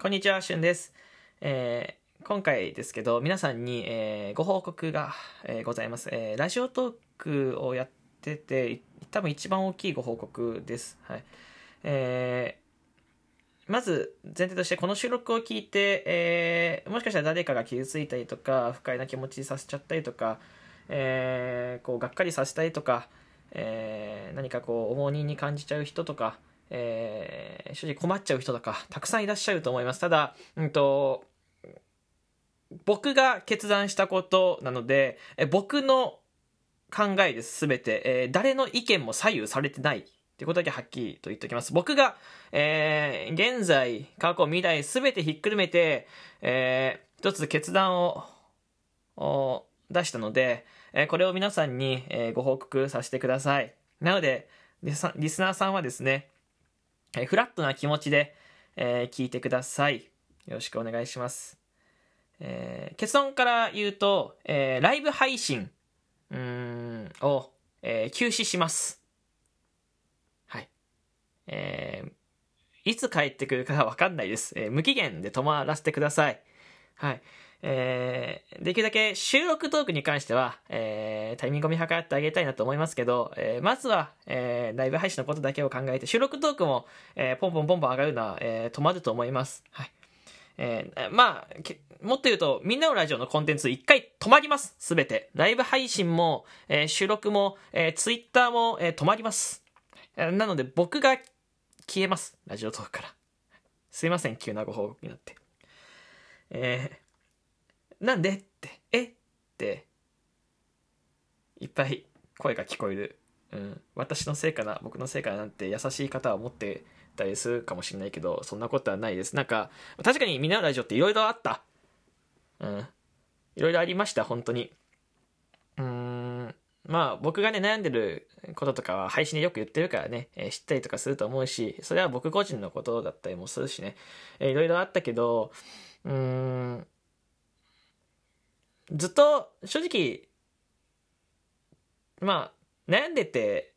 こんにちは、しゅんです。えー今回ですけど、皆さんに、えーご報告が、えーございます、えーラジオトークをやってて、多分一番大きいご報告です。はい。えーまず前提としてこの収録を聞いて、えーもしかしたら誰かが傷ついたりとか不快な気持ちさせちゃったりとか、えーこうがっかりさせたりとか、えー何かこう重荷に感じちゃう人とか、えー正直困っちゃう人とかたくさんいらっしゃると思います。ただ、うん、と僕が決断したことなのでえ僕の考えです全て、えー誰の意見も左右されてない。っていうことだけはっきりと言っておきます。僕が、えー現在過去未来全てひっくるめて、えー一つ決断を出したので、えーこれを皆さんに、えーご報告させてください。なのでリスナーさんはですね、えフラットな気持ちで、えー聞いてくださいよろしくお願いしますえー結論から言うと、えーライブ配信うんを、えー休止します。はい。えーいつ帰ってくるかは分かんないです。えー無期限で止まらせてください。はい。えーできるだけ収録トークに関しては、えータイミングを見計らってあげたいなと思いますけど、えーまずは、えーライブ配信のことだけを考えて、収録トークも、えーポンポンポンポン上がるのは、えー止まると思います。はい。えーまあ、もっと言うと、みんなのラジオのコンテンツ一回止まります。すべて。ライブ配信も、えー収録も、えー、ツイッターも、えー止まります。なので、僕が消えます。ラジオトークから。すいません、急なご報告になって。えーなんで？って、え？って、いっぱい声が聞こえる。うん、私のせいかな、僕のせいかな？なんて優しい方は思ってたりするかもしれないけど、そんなことはないです。なんか、確かにみんなのラジオっていろいろあった。うん。いろいろありました、本当に。うーん。まあ、僕がね、悩んでることとかは配信でよく言ってるからね、えー知ったりとかすると思うし、それは僕個人のことだったりもするしね、えーいろいろあったけど、うーん。ずっと、正直、まあ、悩んでて、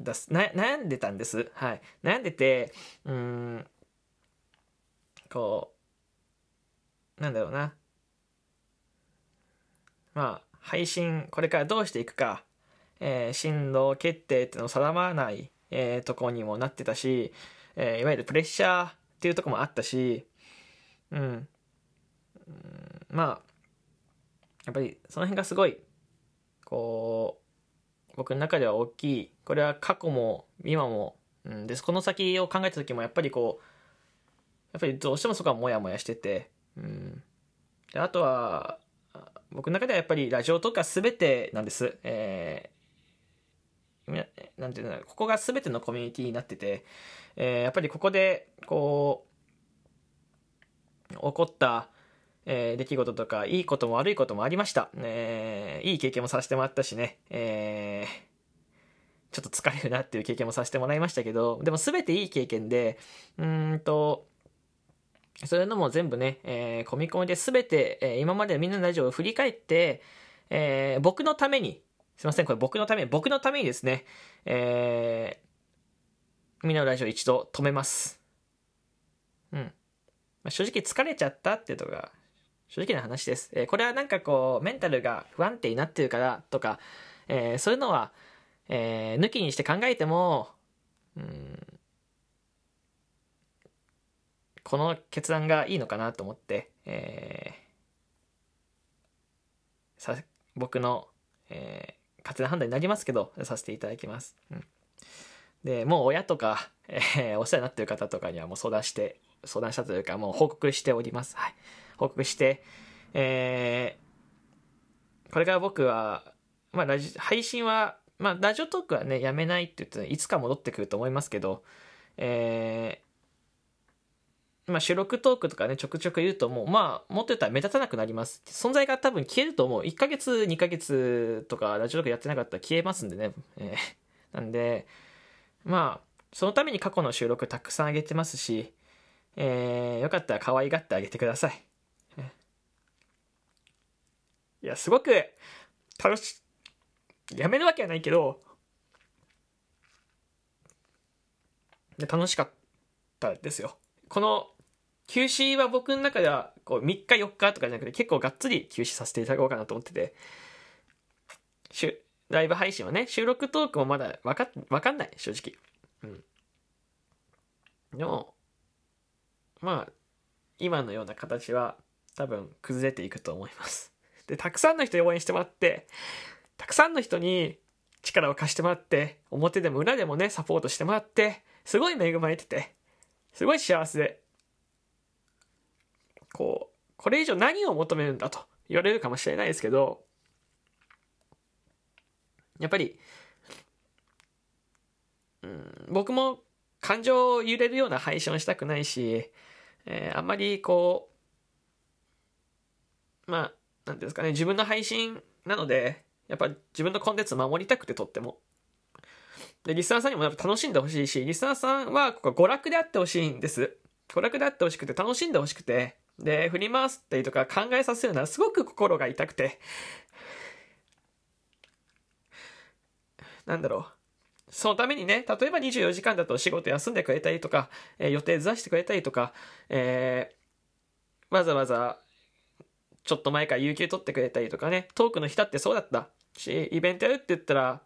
だす悩んでたんです。はい。悩んでて、うん、こう、なんだろうな。まあ、配信、これからどうしていくか、えー進路決定っていうのを定まらない、えーとこにもなってたし、えーいわゆるプレッシャーっていうとこもあったし、うん。うんまあ、やっぱりその辺がすごい、こう、僕の中では大きい。これは過去も今も、うん、です。この先を考えた時もやっぱりこう、やっぱりどうしてもそこはモヤモヤしてて、うん。であとは、僕の中ではやっぱりラジオとか全てなんです。えーみななんていうのここが全てのコミュニティになってて、えーやっぱりここで、こう、起こった、えー出来事とか、いいことも悪いこともありました。えーいい経験もさせてもらったしね、えーちょっと疲れるなっていう経験もさせてもらいましたけど、でも全ていい経験で、うーんと、そういうのも全部ね、えー、込み込みで全て、えー今までみんなのラジオを振り返って、えー僕のために、すいません、これ僕のために、僕のためにですね、えーみんなのラジオ一度止めます。うん。まあ、正直疲れちゃったっていうところが正直な話です。えーこれはなんかこう、メンタルが不安定になってるからとか、えーそういうのは、えー抜きにして考えても、うん、この決断がいいのかなと思って、えーさ僕の、えー勝手な判断になりますけど、させていただきます。うん、で、もう親とか、えーお世話になってる方とかにはもう相談して、相談したというか、もう報告しております。はい。報告して、えーこれから僕は、まあ、ラジ配信は、まあ、ラジオトークはね、やめないって言って、いつか戻ってくると思いますけど、えーまあ、収録トークとかね、ちょくちょく言うともう、まあ、もっと言ったら目立たなくなります。存在が多分消えると思う。1ヶ月、2ヶ月とか、ラジオトークやってなかったら消えますんでね。えーなんで、まあ、そのために過去の収録たくさん上げてますし、えーよかったら可愛がってあげてください。いや、すごく楽し、やめるわけはないけど、楽しかったですよ。この休止は僕の中ではこう3日4日とかじゃなくて結構がっつり休止させていただこうかなと思ってて、ライブ配信はね、収録トークもまだわかわかんない、正直。うん。でも、まあ、今のような形は多分崩れていくと思います。で、たくさんの人に応援してもらって、たくさんの人に力を貸してもらって、表でも裏でもね、サポートしてもらって、すごい恵まれてて、すごい幸せで、こう、これ以上何を求めるんだと言われるかもしれないですけど、やっぱり、うん、僕も感情を揺れるような配信をしたくないし、えー、あんまりこう、まあ、なんですかね、自分の配信なので、やっぱ自分のコンテンツ守りたくてとっても。で、リスナーさんにもやっぱ楽しんでほしいし、リスナーさんはここ娯楽であってほしいんです。娯楽であってほしくて、楽しんでほしくて、で、振り回すったりとか考えさせるのはすごく心が痛くて、なんだろう。そのためにね、例えば24時間だと仕事休んでくれたりとか、えー、予定ずらしてくれたりとか、えー、わざわざ、ちょっと前から有給取ってくれたりとかね、トークの日だってそうだった。し、イベントやるって言ったら、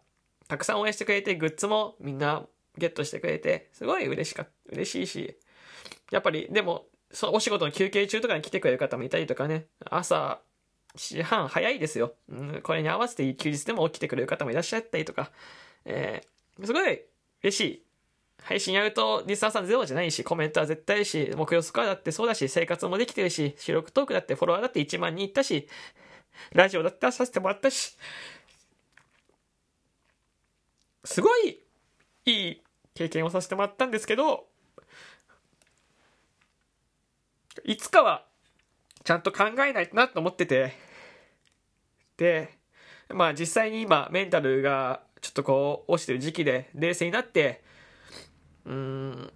たくさん応援してくれて、グッズもみんなゲットしてくれて、すごい嬉しか、嬉しいし、やっぱり、でも、そのお仕事の休憩中とかに来てくれる方もいたりとかね、朝7時半早いですよ。うん、これに合わせて休日でも起きてくれる方もいらっしゃったりとか、えー、すごい嬉しい。配信やるとリスナーさんゼロじゃないし、コメントは絶対し、目標スコアだってそうだし、生活もできてるし、収録トークだってフォロワーだって1万人いったし、ラジオだってさせてもらったし、すごいいい経験をさせてもらったんですけど、いつかはちゃんと考えないとなと思ってて、で、まあ実際に今メンタルがちょっとこう落ちてる時期で冷静になって、うーん、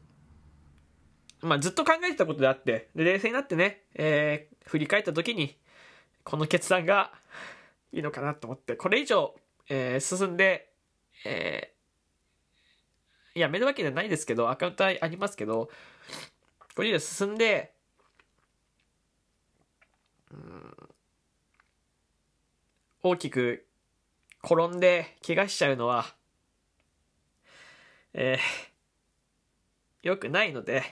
まあずっと考えてたことであって、で冷静になってね、えー、振り返った時に、この決断がいいのかなと思って、これ以上、えー、進んで、えー、やめるわけじゃないですけど、アカウントありますけど、これ以上進んで、うん大きく転んで怪我しちゃうのは、えー、良くないので、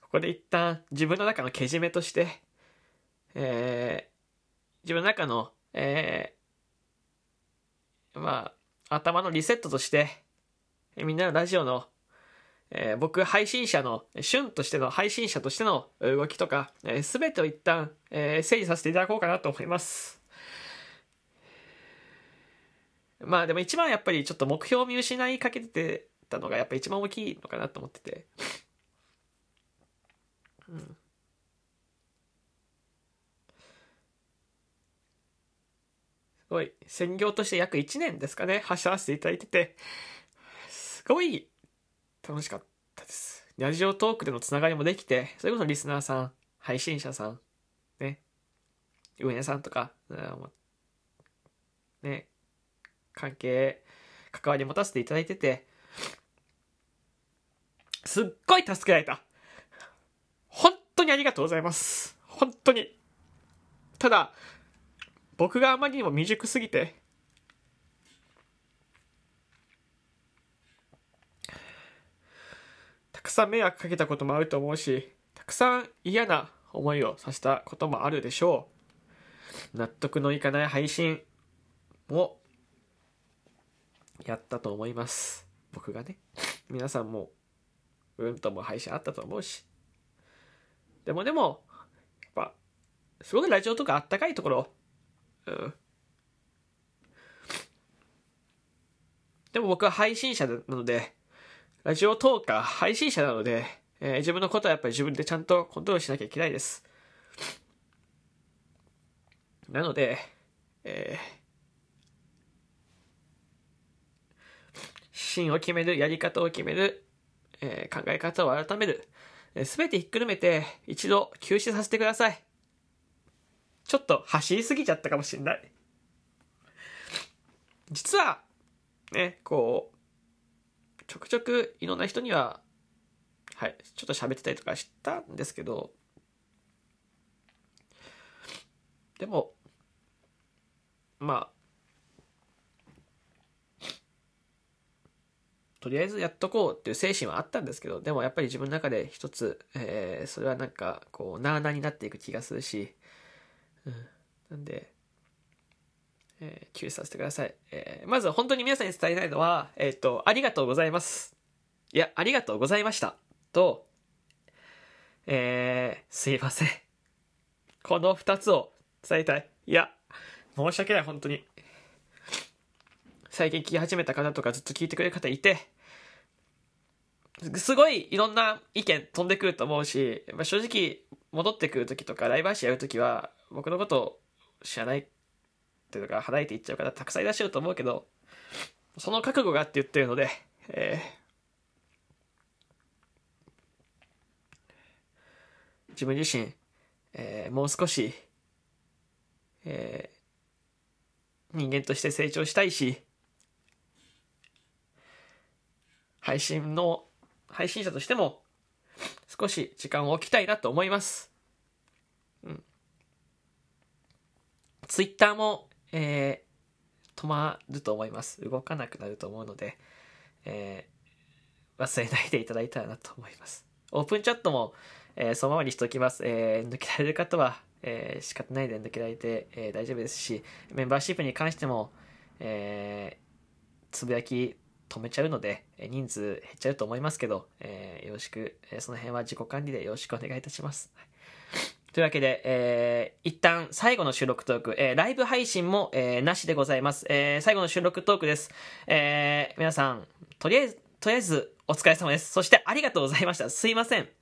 ここで一旦自分の中のけじめとして、えー、自分の中の、えー、まあ、頭のリセットとして、みんなのラジオのえー、僕配信者の、旬としての配信者としての動きとか、す、えー、べ、てを一旦、えー、整理させていただこうかなと思います。まあでも一番やっぱりちょっと目標を見失いかけててたのがやっぱ一番大きいのかなと思ってて。うん。すごい、専業として約1年ですかね、走らせていただいてて、すごい楽しかったです。ラジオトークでのつながりもできて、それこそリスナーさん、配信者さん、ね、運営さんとか、ね、関係、関わり持たせていただいてて、すっごい助けられた。本当にありがとうございます。本当に。ただ、僕があまりにも未熟すぎて、たくさん迷惑かけたこともあると思うし、たくさん嫌な思いをさせたこともあるでしょう。納得のいかない配信もやったと思います。僕がね。皆さんも、うんとも配信あったと思うし。でもでも、やっぱ、すごいラジオとかあったかいところ、うん。でも僕は配信者なので、ラジオトーカー、配信者なので、えー、自分のことはやっぱり自分でちゃんとコントロールしなきゃいけないです。なので、えー、芯を決める、やり方を決める、えー、考え方を改める、す、べ、てひっくるめて一度休止させてください。ちょっと走りすぎちゃったかもしれない。実は、ね、こう、ちょくちょくいろんな人にははい、ちょっと喋ってたりとかしたんですけど、でも、まあ、とりあえずやっとこうっていう精神はあったんですけど、でもやっぱり自分の中で一つ、えー、それはなんか、こう、なあなあになっていく気がするし、うん。なんで、えー、休止させてください。えー、まず本当に皆さんに伝えたいのは、えっ、ー、と、ありがとうございます。いや、ありがとうございました。と、えー、すいません。この二つを伝えたい。いや、申し訳ない、本当に。最近聞き始めた方とかずっと聞いてくれる方いて、すごいいろんな意見飛んでくると思うし、まあ、正直戻ってくる時とかライブ配信やる時は僕のことを知らないっていうか離れていっちゃう方たくさんいらっしゃると思うけど、その覚悟がって言ってるので、えー、自分自身、えー、もう少し、えー、人間として成長したいし、配信の、配信者としても、少し時間を置きたいなと思います。うん。ツイッターも、えー、止まると思います。動かなくなると思うので、えー、忘れないでいただいたらなと思います。オープンチャットも、えー、そのままにしておきます。えー、抜けられる方は、えー、仕方ないで抜けられて、えー、大丈夫ですし、メンバーシップに関しても、えー、つぶやき止めちゃうので、人数減っちゃうと思いますけど、えー、よろしく、えー、その辺は自己管理でよろしくお願いいたします。というわけで、えー、一旦最後の収録トーク、えー、ライブ配信も、えー、なしでございます。えー、最後の収録トークです。えー、皆さん、とりあえず、とりあえず、お疲れ様です。そして、ありがとうございました。すいません。